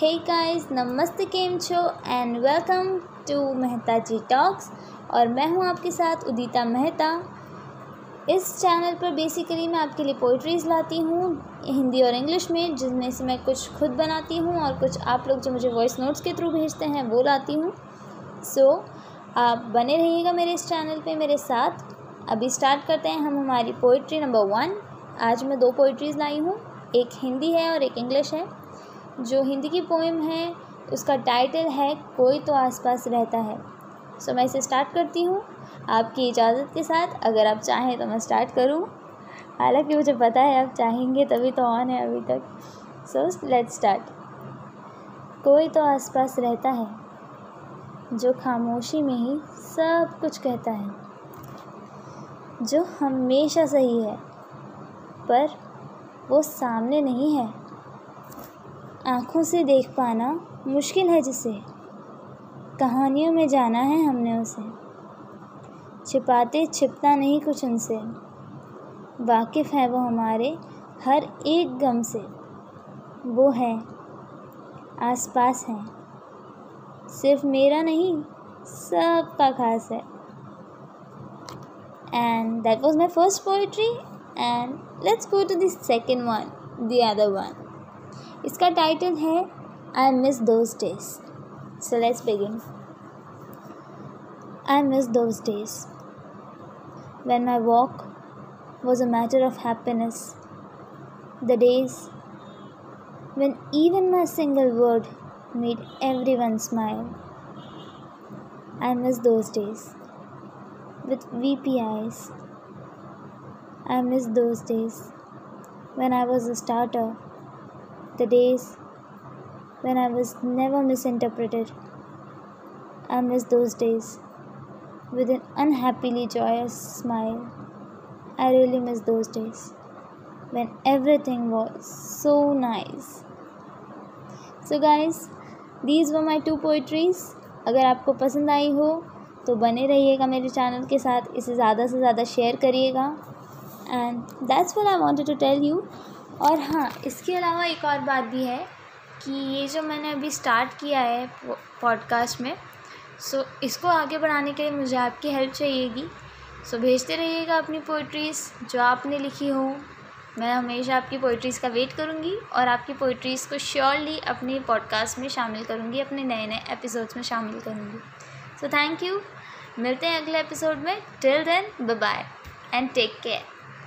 Hey guys नमस्ते केम छो and welcome to Mehta ji talks और मैं हूँ आपके साथ उदिता मेहता। इस चैनल पर बेसिकली मैं आपके लिए पोइट्रीज़ लाती हूँ हिंदी और इंग्लिश में जिसमें से मैं कुछ खुद बनाती हूँ और कुछ आप लोग जो मुझे वॉइस नोट्स के थ्रू भेजते हैं वो लाती हूँ। सो so, आप बने रहिएगा मेरे इस चैनल पे मेरे साथ। अभी स्टार्ट करते हैं हम हमारी पोइट्री नंबर वन आज मैं दो पोइट्रीज़ लाई हूँ एक हिंदी है और एक इंग्लिश है। जो हिंदी की पोएम है, उसका टाइटल है, कोई तो आसपास रहता है। सो मैं इसे स्टार्ट करती हूँ। आपकी इजाज़त के साथ, अगर आप चाहें तो मैं स्टार्ट करूँ। हालाँकि मुझे पता है, आप चाहेंगे तभी तो ऑन है अभी तक। सो लेट्स स्टार्ट कोई तो आसपास रहता है, जो खामोशी में ही सब कुछ कहता है, जो हमेशा सही है, पर वो सामने नहीं है। आँखों से देख पाना मुश्किल है जिसे। कहानियों में जाना है हमने उसे। छिपाते छिपता नहीं कुछ उनसे। वाकिफ़ है वो हमारे हर एक गम से। वो है, आसपास है। सिर्फ़ मेरा नहीं, सबका खास है। And that was my first poetry and let's go to the second one the other one इसका टाइटल है I miss those days so let's begin I miss those days when my walk was a matter of happiness, the days when even my single word made everyone smile. I miss those days with weepy eyes. I miss those days when I was a starter the days when I was never misinterpreted. I miss those days with an unhappily joyous smile. I really miss those days when everything was so nice. So, guys, these were my two poetries. अगर आपको पसंद आई हो तो बने रहिएगा मेरे channel के साथ इसे ज़्यादा से ज़्यादा शेयर करिएगा and that's what I wanted to tell you और हाँ इसके अलावा एक और बात भी है कि ये जो मैंने अभी स्टार्ट किया है पॉडकास्ट में सो इसको आगे बढ़ाने के लिए मुझे आपकी हेल्प चाहिएगी। सो भेजते रहिएगा अपनी पोइट्रीज़ जो आपने लिखी हो। मैं हमेशा आपकी पोइट्रीज़ का वेट करूँगी और आपकी पोइट्रीज़ को श्योरली अपने पॉडकास्ट में शामिल करूँगी, अपने नए नए एपिसोड्स में शामिल करूँगी। सो थैंक यू मिलते हैं अगले एपिसोड में। Till then bye and take care